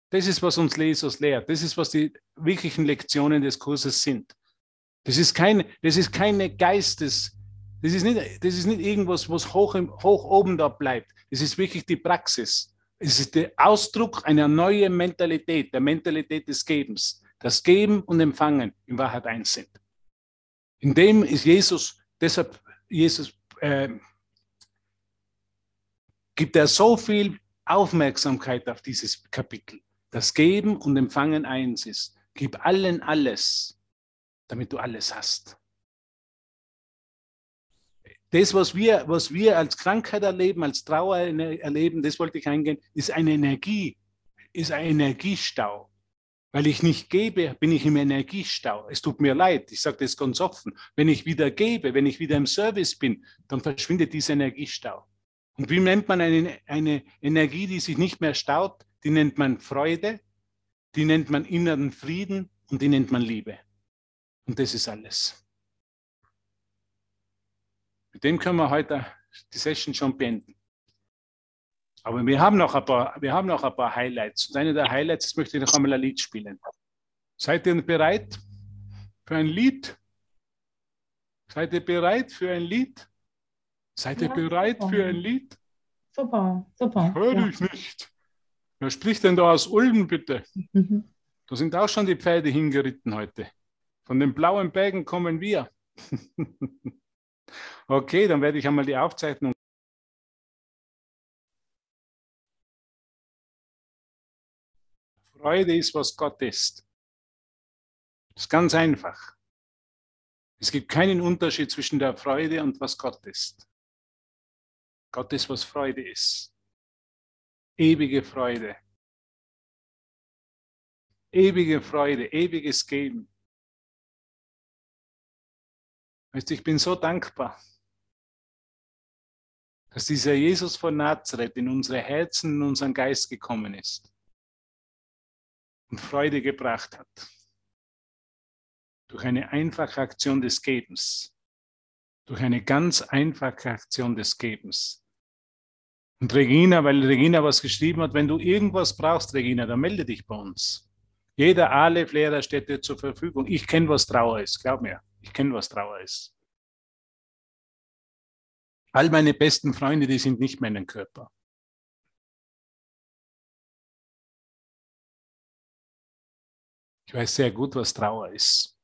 Das ist, was uns Jesus lehrt. Das ist, was die wirklichen Lektionen des Kurses sind. Das ist keine, das ist keine Geistes, das ist nicht, das ist nicht irgendwas, was hoch, hoch oben da bleibt. Das ist wirklich die Praxis. Es ist der Ausdruck einer neuen Mentalität, der Mentalität des Gebens. Das Geben und Empfangen in Wahrheit eins sind. In dem ist Jesus, deshalb Jesus äh, gibt er so viel Aufmerksamkeit auf dieses Kapitel. Das Geben und Empfangen eins ist. Gib allen alles, damit du alles hast. Das, was wir, was wir als Krankheit erleben, als Trauer erleben, das wollte ich eingehen, ist eine Energie, ist ein Energiestau. Weil ich nicht gebe, bin ich im Energiestau. Es tut mir leid, ich sage das ganz offen. Wenn ich wieder gebe, wenn ich wieder im Service bin, dann verschwindet dieser Energiestau. Und wie nennt man eine, eine Energie, die sich nicht mehr staut? Die nennt man Freude, die nennt man inneren Frieden und die nennt man Liebe. Und das ist alles. Mit dem können wir heute die Session schon beenden. Aber wir haben noch ein paar, wir haben noch ein paar Highlights. Und eine der Highlights, möchte ich noch einmal ein Lied spielen. Seid ihr bereit für ein Lied? Seid ihr bereit für ein Lied? Seid ihr ja, bereit super. für ein Lied? Super, super. Hör ja. ich nicht. Wer spricht denn da aus Ulm, bitte? Mhm. Da sind auch schon die Pferde hingeritten heute. Von den blauen Bergen kommen wir. Okay, dann werde ich einmal die Aufzeichnung. Freude ist, was Gott ist. Das ist ganz einfach. Es gibt keinen Unterschied zwischen der Freude und was Gott ist. Gott ist, was Freude ist. Ewige Freude. Ewige Freude, ewiges Geben. Weißt ich bin so dankbar, dass dieser Jesus von Nazareth in unsere Herzen, in unseren Geist gekommen ist und Freude gebracht hat. Durch eine einfache Aktion des Gebens. Durch eine ganz einfache Aktion des Gebens. Und Regina, weil Regina was geschrieben hat, wenn du irgendwas brauchst, Regina, dann melde dich bei uns. Jeder Aleph-Lehrer steht dir zur Verfügung. Ich kenne, was Trauer ist, glaub mir. Ich kenne, was Trauer ist. All meine besten Freunde, die sind nicht mehr in den Körper. Ich weiß sehr gut, was Trauer ist.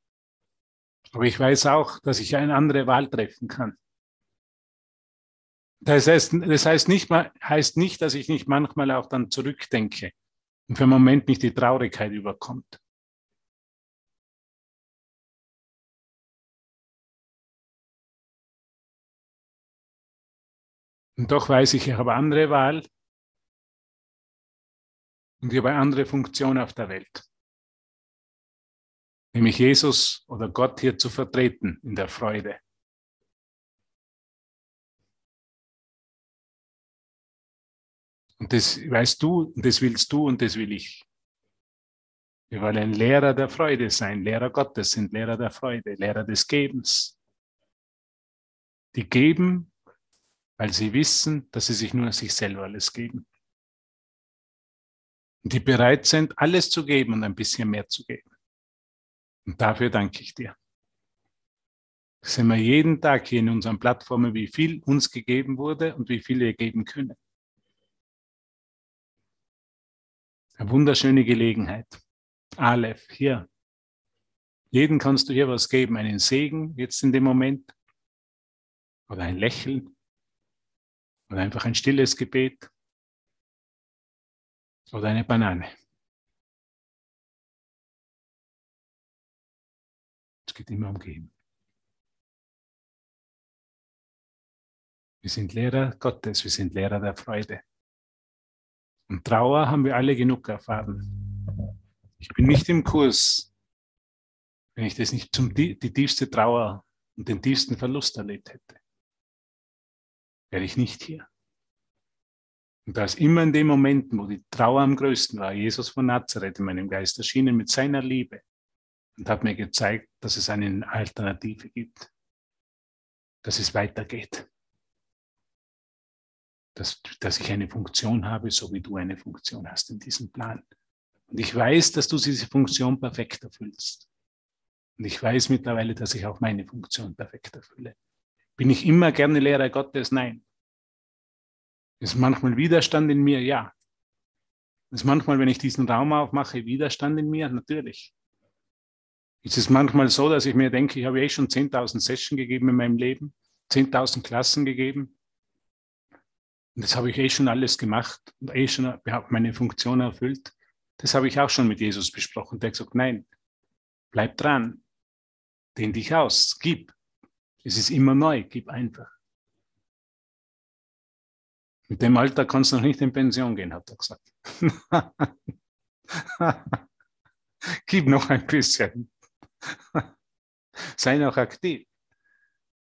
Aber ich weiß auch, dass ich eine andere Wahl treffen kann. Das heißt, das heißt, nicht, heißt nicht, dass ich nicht manchmal auch dann zurückdenke und für einen Moment nicht die Traurigkeit überkommt. Und doch weiß ich, ich habe andere Wahl und ich habe eine andere Funktion auf der Welt. Nämlich Jesus oder Gott hier zu vertreten in der Freude. Und das weißt du, und das willst du und das will ich. Wir wollen ein Lehrer der Freude sein. Lehrer Gottes sind Lehrer der Freude, Lehrer des Gebens. Die geben weil sie wissen, dass sie sich nur sich selber alles geben. Und die bereit sind, alles zu geben und ein bisschen mehr zu geben. Und dafür danke ich dir. Sehen wir jeden Tag hier in unseren Plattformen, wie viel uns gegeben wurde und wie viel wir geben können. Eine wunderschöne Gelegenheit. Aleph, hier. Jeden kannst du hier was geben, einen Segen jetzt in dem Moment oder ein Lächeln oder einfach ein stilles Gebet oder eine Banane. Es geht immer um Geben. Wir sind Lehrer Gottes, wir sind Lehrer der Freude. Und Trauer haben wir alle genug erfahren. Ich bin nicht im Kurs, wenn ich das nicht zum, die tiefste Trauer und den tiefsten Verlust erlebt hätte wäre ich nicht hier. Und da ist immer in den Momenten, wo die Trauer am größten war, Jesus von Nazareth in meinem Geist erschienen mit seiner Liebe und hat mir gezeigt, dass es eine Alternative gibt, dass es weitergeht, dass, dass ich eine Funktion habe, so wie du eine Funktion hast in diesem Plan. Und ich weiß, dass du diese Funktion perfekt erfüllst. Und ich weiß mittlerweile, dass ich auch meine Funktion perfekt erfülle. Bin ich immer gerne Lehrer Gottes? Nein. Ist manchmal Widerstand in mir? Ja. Ist manchmal, wenn ich diesen Raum aufmache, Widerstand in mir? Natürlich. Ist es manchmal so, dass ich mir denke, ich habe eh schon 10.000 Sessions gegeben in meinem Leben, 10.000 Klassen gegeben. Und das habe ich eh schon alles gemacht und eh schon meine Funktion erfüllt. Das habe ich auch schon mit Jesus besprochen. Der hat gesagt, nein, bleib dran, dehn dich aus, gib. Es ist immer neu, gib einfach. Mit dem Alter kannst du noch nicht in Pension gehen, hat er gesagt. gib noch ein bisschen. Sei noch aktiv.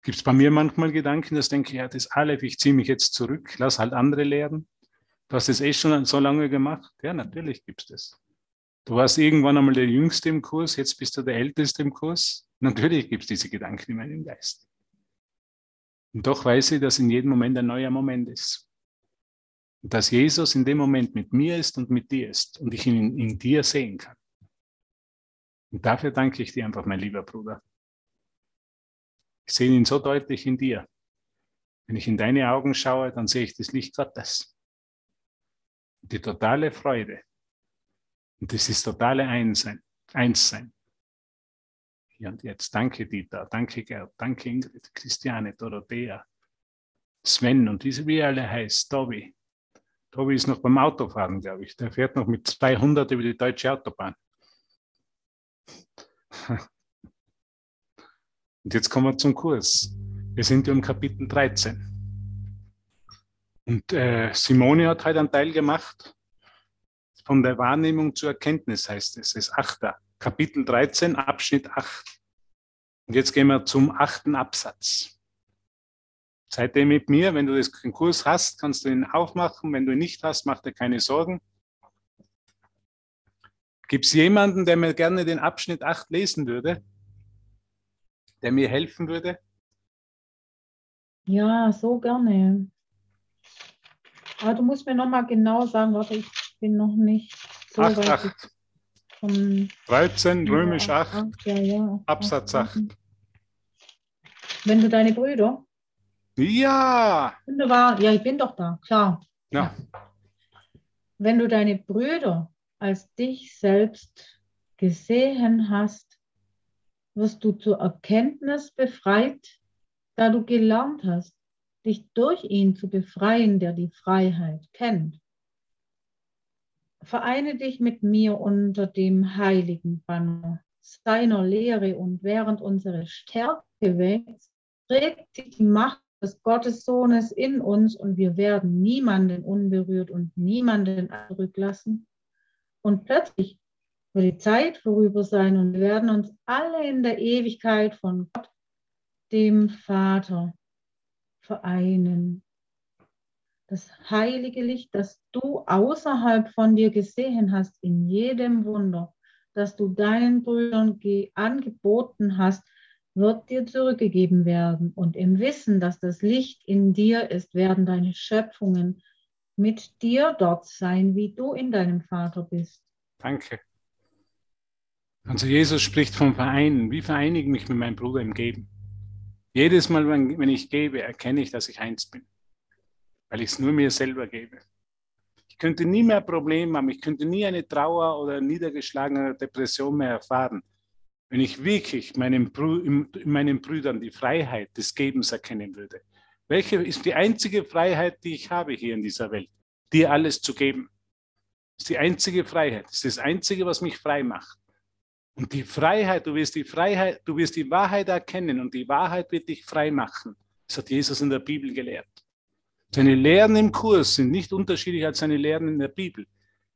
Gibt es bei mir manchmal Gedanken, dass ich denke, ja, das Aleph, ich ziehe mich jetzt zurück, lass halt andere lehren. Du hast es eh schon so lange gemacht. Ja, natürlich gibt es das. Du warst irgendwann einmal der Jüngste im Kurs, jetzt bist du der Älteste im Kurs. Natürlich gibt es diese Gedanken in meinem Geist. Und doch weiß ich, dass in jedem Moment ein neuer Moment ist. Und dass Jesus in dem Moment mit mir ist und mit dir ist und ich ihn in, in dir sehen kann. Und dafür danke ich dir einfach, mein lieber Bruder. Ich sehe ihn so deutlich in dir. Wenn ich in deine Augen schaue, dann sehe ich das Licht Gottes. Die totale Freude. Und das ist totale Einssein. Einssein. Hier und jetzt. Danke, Dieter. Danke, Gerd. Danke, Ingrid, Christiane, Dorothea, Sven und wie sie alle heißt, Tobi. Tobi ist noch beim Autofahren, glaube ich. Der fährt noch mit 200 über die deutsche Autobahn. Und jetzt kommen wir zum Kurs. Wir sind im Kapitel 13. Und äh, Simone hat heute einen Teil gemacht. Von der Wahrnehmung zur Erkenntnis heißt es. Es ist 8. Kapitel 13, Abschnitt 8. Und jetzt gehen wir zum achten Absatz. Seitdem mit mir, wenn du den Kurs hast, kannst du ihn aufmachen. Wenn du ihn nicht hast, mach dir keine Sorgen. Gibt es jemanden, der mir gerne den Abschnitt 8 lesen würde? der mir helfen würde? Ja, so gerne. Aber du musst mir nochmal genau sagen, warte, ich bin noch nicht so 8, weit. 8. Von 13, römisch 8, 8 ja, ja, Absatz 8. Wenn du deine Brüder? Ja! Wunderbar, ja, ich bin doch da, klar. Ja. Wenn du deine Brüder als dich selbst gesehen hast, wirst du zur Erkenntnis befreit, da du gelernt hast, dich durch ihn zu befreien, der die Freiheit kennt. Vereine dich mit mir unter dem heiligen Banner seiner Lehre und während unsere Stärke wächst, trägt sich die Macht des Gottessohnes in uns und wir werden niemanden unberührt und niemanden zurücklassen. Und plötzlich wird die Zeit vorüber sein und wir werden uns alle in der Ewigkeit von Gott, dem Vater, vereinen. Das heilige Licht, das du außerhalb von dir gesehen hast, in jedem Wunder, das du deinen Brüdern angeboten hast, wird dir zurückgegeben werden. Und im Wissen, dass das Licht in dir ist, werden deine Schöpfungen mit dir dort sein, wie du in deinem Vater bist. Danke. Also Jesus spricht vom Vereinen. Wie vereinige ich mich mit meinem Bruder im Geben? Jedes Mal, wenn ich gebe, erkenne ich, dass ich eins bin, weil ich es nur mir selber gebe. Ich könnte nie mehr Probleme haben, ich könnte nie eine Trauer oder niedergeschlagene Depression mehr erfahren, wenn ich wirklich meinen, in meinen Brüdern die Freiheit des Gebens erkennen würde. Welche ist die einzige Freiheit, die ich habe hier in dieser Welt? Dir alles zu geben. Das ist die einzige Freiheit. Das ist das Einzige, was mich frei macht. Und die Freiheit, du wirst die Freiheit, du wirst die Wahrheit erkennen und die Wahrheit wird dich frei machen. Das hat Jesus in der Bibel gelehrt. Seine Lehren im Kurs sind nicht unterschiedlich als seine Lehren in der Bibel.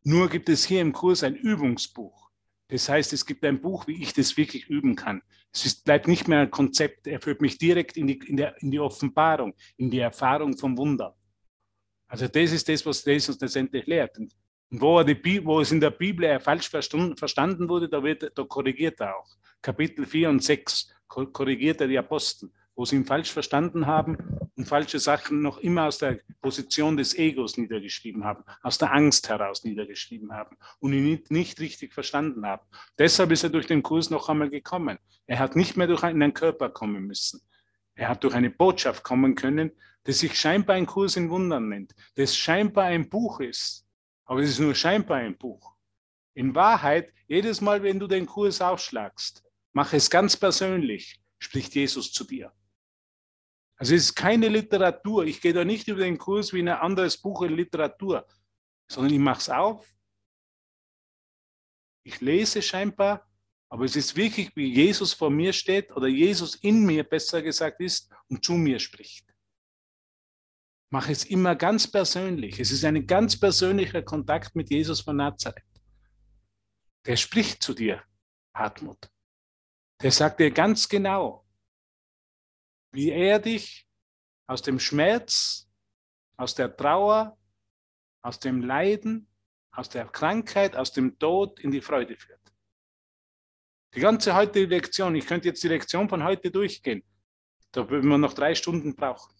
Nur gibt es hier im Kurs ein Übungsbuch. Das heißt, es gibt ein Buch, wie ich das wirklich üben kann. Es ist, bleibt nicht mehr ein Konzept, er führt mich direkt in die, in, der, in die Offenbarung, in die Erfahrung vom Wunder. Also das ist das, was Jesus letztendlich lehrt. Und wo, die, wo es in der Bibel falsch verstanden wurde, da, wird, da korrigiert er auch. Kapitel 4 und 6 korrigiert er die Apostel, wo sie ihn falsch verstanden haben und falsche Sachen noch immer aus der Position des Egos niedergeschrieben haben, aus der Angst heraus niedergeschrieben haben und ihn nicht, nicht richtig verstanden haben. Deshalb ist er durch den Kurs noch einmal gekommen. Er hat nicht mehr durch einen Körper kommen müssen. Er hat durch eine Botschaft kommen können, die sich scheinbar ein Kurs in Wundern nennt, das scheinbar ein Buch ist, Aber es ist nur scheinbar ein Buch. In Wahrheit, jedes Mal, wenn du den Kurs aufschlagst, mach es ganz persönlich, spricht Jesus zu dir. Also es ist keine Literatur. Ich gehe da nicht über den Kurs wie ein anderes Buch in Literatur, sondern ich mache es auf. Ich lese scheinbar, aber es ist wirklich, wie Jesus vor mir steht oder Jesus in mir, besser gesagt ist, und zu mir spricht. Mach es immer ganz persönlich. Es ist ein ganz persönlicher Kontakt mit Jesus von Nazareth. Der spricht zu dir, Hartmut. Der sagt dir ganz genau, wie er dich aus dem Schmerz, aus der Trauer, aus dem Leiden, aus der Krankheit, aus dem Tod in die Freude führt. Die ganze heutige Lektion, ich könnte jetzt die Lektion von heute durchgehen, da würden wir noch drei Stunden brauchen.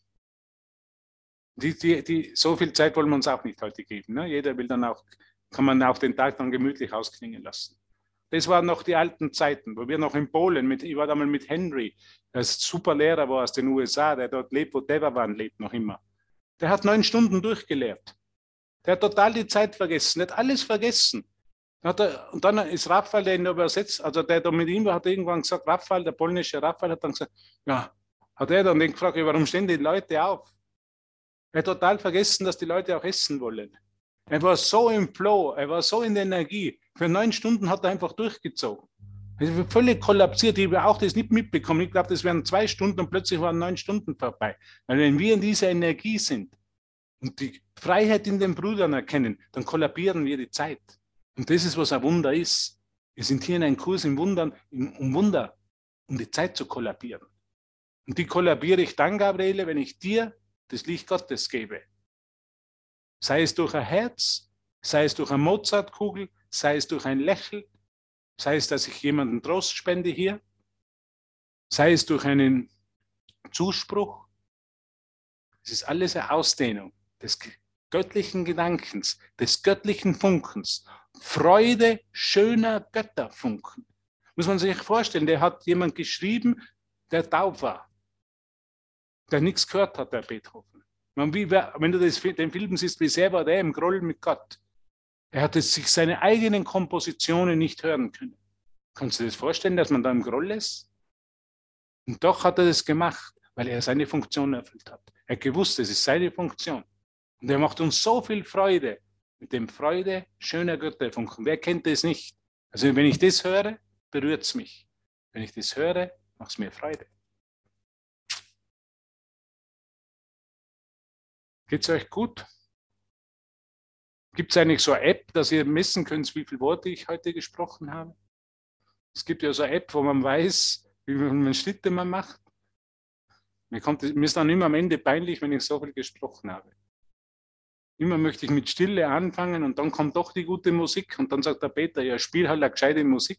Die, die, die, so viel Zeit wollen wir uns auch nicht heute geben. Ne? Jeder will dann auch, kann man auch den Tag dann gemütlich ausklingen lassen. Das waren noch die alten Zeiten, wo wir noch in Polen, mit, ich war da mal mit Henry, der super Lehrer war aus den USA, der dort lebt, wo Devavan lebt noch immer. Der hat neun Stunden durchgelehrt. Der hat total die Zeit vergessen, der hat alles vergessen. Er, und dann ist Raphael, der ihn übersetzt, also der da mit ihm war, hat irgendwann gesagt, Raphael, der polnische Raphael hat dann gesagt, ja, hat er dann den gefragt, warum stehen die Leute auf? Er hat total vergessen, dass die Leute auch essen wollen. Er war so im Flow, er war so in der Energie. Für neun Stunden hat er einfach durchgezogen. Ist völlig kollapsiert. Ich habe auch das nicht mitbekommen. Ich glaube, das wären zwei Stunden und plötzlich waren neun Stunden vorbei. Weil wenn wir in dieser Energie sind und die Freiheit in den Brüdern erkennen, dann kollabieren wir die Zeit. Und das ist, was ein Wunder ist. Wir sind hier in einem Kurs im Wundern, um Wunder, um die Zeit zu kollabieren. Und die kollabiere ich dann, Gabriele, wenn ich dir das Licht Gottes gebe. Sei es durch ein Herz, sei es durch eine Mozartkugel, sei es durch ein Lächeln, sei es, dass ich jemanden Trost spende hier, sei es durch einen Zuspruch. Es ist alles eine Ausdehnung des göttlichen Gedankens, des göttlichen Funkens. Freude schöner Götterfunken. Muss man sich vorstellen, der hat jemand geschrieben, der taub war, der nichts gehört hat, der Beethoven. wenn du das, den Film siehst, wie sehr war der im Groll mit Gott. Er hatte sich seine eigenen Kompositionen nicht hören können. Kannst du dir das vorstellen, dass man da im Groll ist? Und doch hat er das gemacht, weil er seine Funktion erfüllt hat. Er hat gewusst, es ist seine Funktion. Und er macht uns so viel Freude mit dem Freude schöner Götterfunken. Wer kennt das nicht? Also wenn ich das höre, berührt es mich. Wenn ich das höre, macht es mir Freude. Geht es euch gut? Gibt es eigentlich so eine App, dass ihr messen könnt, wie viele Worte ich heute gesprochen habe? Es gibt ja so eine App, wo man weiß, wie viele Schritte man macht. Mir, kommt, mir ist dann immer am Ende peinlich, wenn ich so viel gesprochen habe. Immer möchte ich mit Stille anfangen und dann kommt doch die gute Musik und dann sagt der Peter, ja, spiel halt eine gescheite Musik.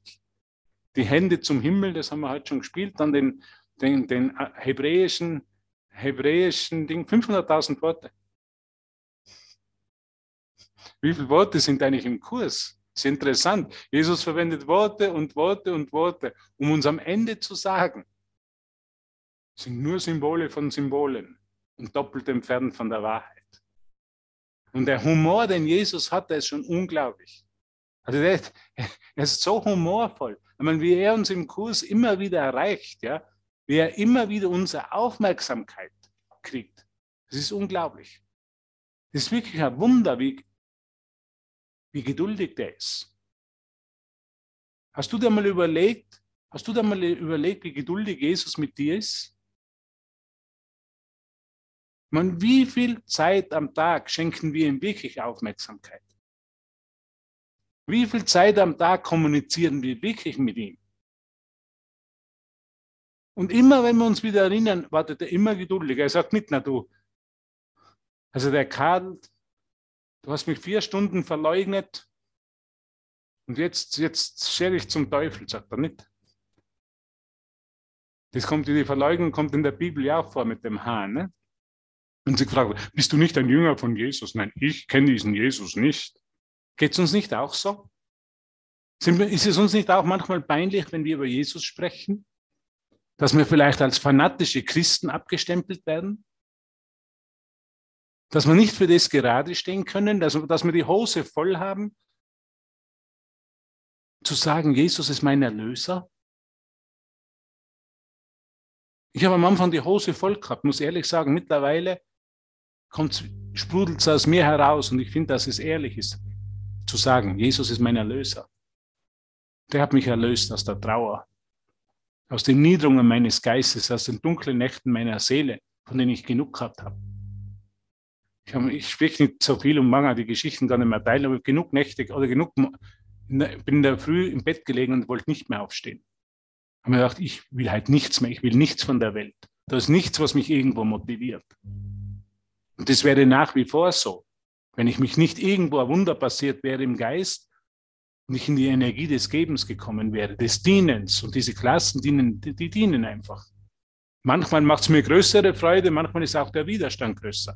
Die Hände zum Himmel, das haben wir heute schon gespielt, dann den, den, den hebräischen, hebräischen Ding, 500.000 Worte. Wie viele Worte sind eigentlich im Kurs? Das ist interessant. Jesus verwendet Worte und Worte und Worte, um uns am Ende zu sagen, sind nur Symbole von Symbolen und doppelt entfernt von der Wahrheit. Und der Humor, den Jesus hat, der ist schon unglaublich. Also der, er ist so humorvoll. Ich meine, wie er uns im Kurs immer wieder erreicht, ja, wie er immer wieder unsere Aufmerksamkeit kriegt. Das ist unglaublich. Das ist wirklich ein Wunder, wie, wie geduldig der ist. Hast du dir mal überlegt, hast du dir mal überlegt, wie geduldig Jesus mit dir ist? Man, wie viel Zeit am Tag schenken wir ihm wirklich Aufmerksamkeit? Wie viel Zeit am Tag kommunizieren wir wirklich mit ihm? Und immer, wenn wir uns wieder erinnern, wartet er immer geduldig. Er sagt nicht, na du, also der Karl, Du hast mich vier Stunden verleugnet und jetzt, jetzt schere ich zum Teufel, sagt er nicht. Das kommt, die Verleugnung kommt in der Bibel ja auch vor mit dem Hahn. Ne? Und sie fragt, bist du nicht ein Jünger von Jesus? Nein, ich kenne diesen Jesus nicht. Geht es uns nicht auch so? Ist es uns nicht auch manchmal peinlich, wenn wir über Jesus sprechen? Dass wir vielleicht als fanatische Christen abgestempelt werden? Dass wir nicht für das gerade stehen können, dass, dass wir die Hose voll haben, zu sagen, Jesus ist mein Erlöser. Ich habe am Anfang die Hose voll gehabt, muss ehrlich sagen. Mittlerweile sprudelt es aus mir heraus und ich finde, dass es ehrlich ist, zu sagen, Jesus ist mein Erlöser. Der hat mich erlöst aus der Trauer, aus den Niederungen meines Geistes, aus den dunklen Nächten meiner Seele, von denen ich genug gehabt habe. Ich, ich spreche nicht so viel und mag die Geschichten gar nicht mehr teilen, aber genug Nächte oder genug, bin in der Früh im Bett gelegen und wollte nicht mehr aufstehen. Habe mir gedacht, ich will halt nichts mehr, ich will nichts von der Welt. Da ist nichts, was mich irgendwo motiviert. Und das wäre nach wie vor so. Wenn ich mich nicht irgendwo ein Wunder passiert wäre im Geist, nicht in die Energie des Gebens gekommen wäre, des Dienens. Und diese Klassen dienen, die, die dienen einfach. Manchmal macht es mir größere Freude, manchmal ist auch der Widerstand größer.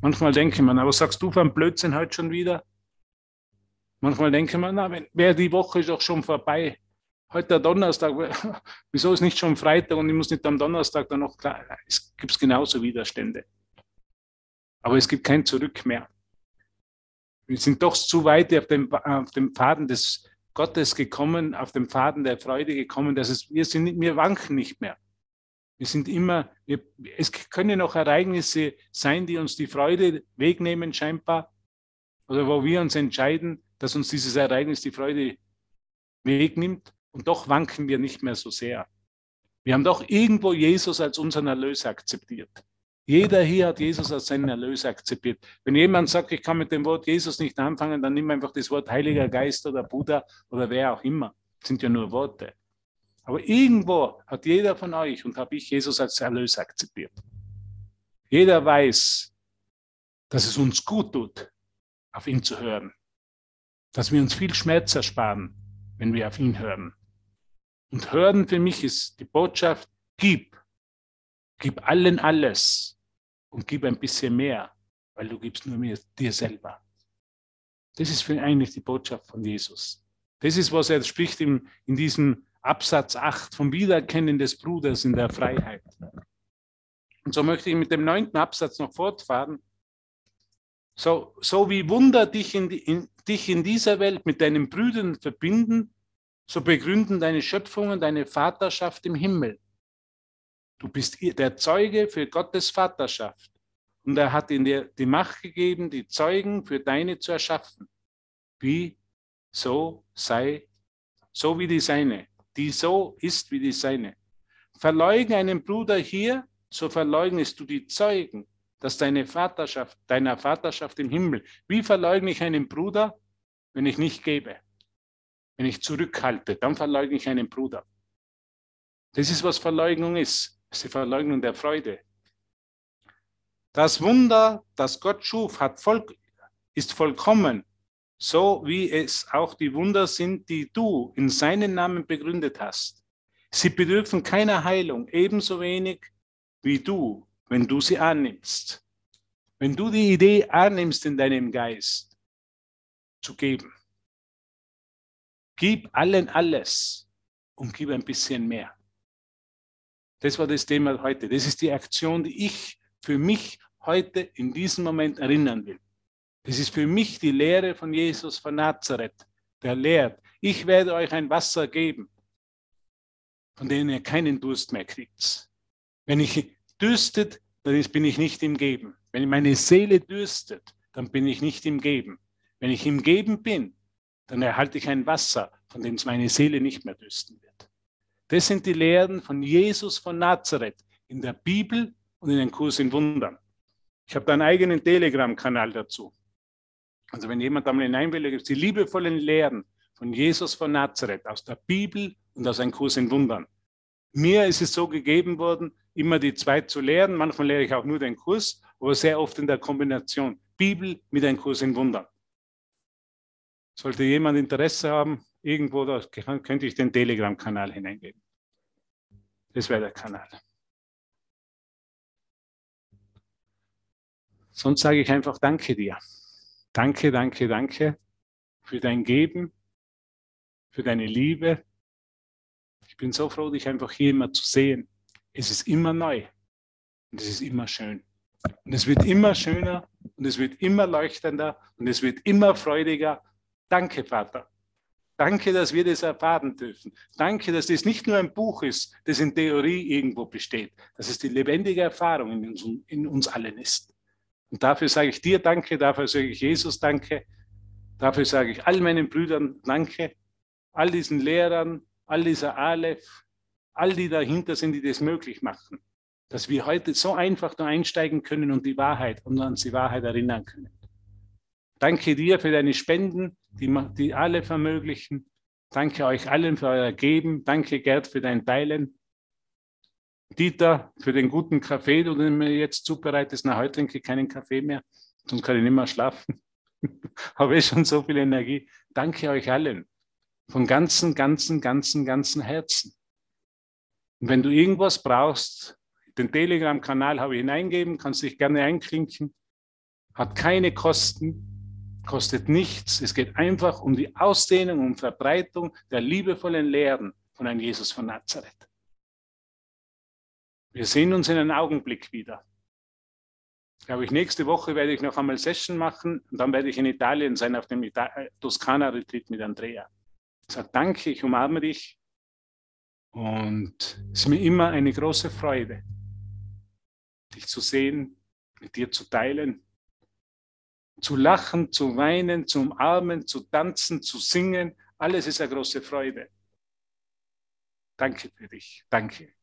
Manchmal denke man, aber sagst du von Blödsinn heute schon wieder? Manchmal denke man, na, wäre die Woche doch schon vorbei. Heute Donnerstag, wieso ist nicht schon Freitag und ich muss nicht am Donnerstag dann noch klar, es gibt genauso Widerstände. Aber es gibt kein Zurück mehr. Wir sind doch zu weit auf dem, auf dem Faden des Gottes gekommen, auf dem Faden der Freude gekommen, dass es, wir sind, wir wanken nicht mehr. Wir sind immer, wir, es können noch Ereignisse sein, die uns die Freude wegnehmen, scheinbar, oder wo wir uns entscheiden, dass uns dieses Ereignis die Freude wegnimmt und doch wanken wir nicht mehr so sehr. Wir haben doch irgendwo Jesus als unseren Erlöser akzeptiert. Jeder hier hat Jesus als seinen Erlöser akzeptiert. Wenn jemand sagt, ich kann mit dem Wort Jesus nicht anfangen, dann nimm einfach das Wort Heiliger Geist oder Buddha oder wer auch immer. Das sind ja nur Worte. Aber irgendwo hat jeder von euch und habe ich Jesus als Erlöser akzeptiert. Jeder weiß, dass es uns gut tut, auf ihn zu hören. Dass wir uns viel Schmerz ersparen, wenn wir auf ihn hören. Und hören für mich ist die Botschaft, gib. Gib allen alles und gib ein bisschen mehr, weil du gibst nur mir, dir selber. Das ist für eigentlich die Botschaft von Jesus. Das ist, was er spricht in, in diesem Absatz 8 vom Wiedererkennen des Bruders in der Freiheit. Und so möchte ich mit dem neunten Absatz noch fortfahren. So, so wie Wunder dich in, die, in, dich in dieser Welt mit deinen Brüdern verbinden, so begründen deine Schöpfungen deine Vaterschaft im Himmel. Du bist der Zeuge für Gottes Vaterschaft. Und er hat in dir die Macht gegeben, die Zeugen für deine zu erschaffen. Wie so sei, so wie die seine, die so ist wie die seine. Verleugne einen Bruder hier, so verleugnest du die Zeugen, dass deine Vaterschaft, deiner Vaterschaft im Himmel. Wie verleugne ich einen Bruder, wenn ich nicht gebe? Wenn ich zurückhalte, dann verleugne ich einen Bruder. Das ist, was Verleugnung ist. Das ist die Verleugnung der Freude. Das Wunder, das Gott schuf, hat voll, ist vollkommen, so wie es auch die Wunder sind, die du in seinen Namen begründet hast. Sie bedürfen keiner Heilung, ebenso wenig wie du, wenn du sie annimmst. Wenn du die Idee annimmst in deinem Geist, zu geben. Gib allen alles und gib ein bisschen mehr. Das war das Thema heute. Das ist die Aktion, die ich für mich heute in diesem Moment erinnern will. Das ist für mich die Lehre von Jesus von Nazareth, der lehrt, ich werde euch ein Wasser geben, von dem ihr keinen Durst mehr kriegt. Wenn ich dürstet, dann bin ich nicht im Geben. Wenn meine Seele dürstet, dann bin ich nicht im Geben. Wenn ich im Geben bin, dann erhalte ich ein Wasser, von dem meine Seele nicht mehr dürsten wird. Das sind die Lehren von Jesus von Nazareth in der Bibel und in den Kurs in Wundern. Ich habe da einen eigenen Telegram-Kanal dazu. Also wenn jemand da mal hinein will, gibt es die liebevollen Lehren von Jesus von Nazareth aus der Bibel und aus einem Kurs in Wundern. Mir ist es so gegeben worden, immer die zwei zu lehren. Manchmal lehre ich auch nur den Kurs, aber sehr oft in der Kombination Bibel mit einem Kurs in Wundern. Sollte jemand Interesse haben, irgendwo da könnte ich den Telegram-Kanal hineingeben. Das wäre der Kanal. Sonst sage ich einfach Danke dir. Danke, danke, danke für dein Geben, für deine Liebe. Ich bin so froh, dich einfach hier immer zu sehen. Es ist immer neu und es ist immer schön. Und es wird immer schöner und es wird immer leuchtender und es wird immer freudiger. Danke, Vater. Danke, dass wir das erfahren dürfen. Danke, dass das nicht nur ein Buch ist, das in Theorie irgendwo besteht, dass es die lebendige Erfahrung in uns, in uns allen ist. Und dafür sage ich dir Danke, dafür sage ich Jesus Danke, dafür sage ich all meinen Brüdern Danke, all diesen Lehrern, all dieser Aleph, all die dahinter sind, die das möglich machen, dass wir heute so einfach da einsteigen können und die Wahrheit und uns die Wahrheit erinnern können. Danke dir für deine Spenden, die, die alle vermöglichen. Danke euch allen für euer Geben. Danke, Gerd, für dein Teilen. Dieter, für den guten Kaffee, den du mir jetzt zubereitest. Na, heute trinke ich keinen Kaffee mehr, sonst kann ich nicht mehr schlafen. Habe ich schon so viel Energie. Danke euch allen. Von ganzem, ganzem, ganzem, ganzem Herzen. Und wenn du irgendwas brauchst, den Telegram-Kanal habe ich hineingeben, kannst dich gerne einklinken. Hat keine Kosten kostet nichts. Es geht einfach um die Ausdehnung und Verbreitung der liebevollen Lehren von einem Jesus von Nazareth. Wir sehen uns in einem Augenblick wieder. Glaube ich, nächste Woche werde ich noch einmal Session machen und dann werde ich in Italien sein auf dem äh, Toskana-Retreat mit Andrea. Ich sage danke, ich umarme dich und es ist mir immer eine große Freude, dich zu sehen, mit dir zu teilen zu lachen, zu weinen, zu umarmen, zu tanzen, zu singen. Alles ist eine große Freude. Danke für dich. Danke.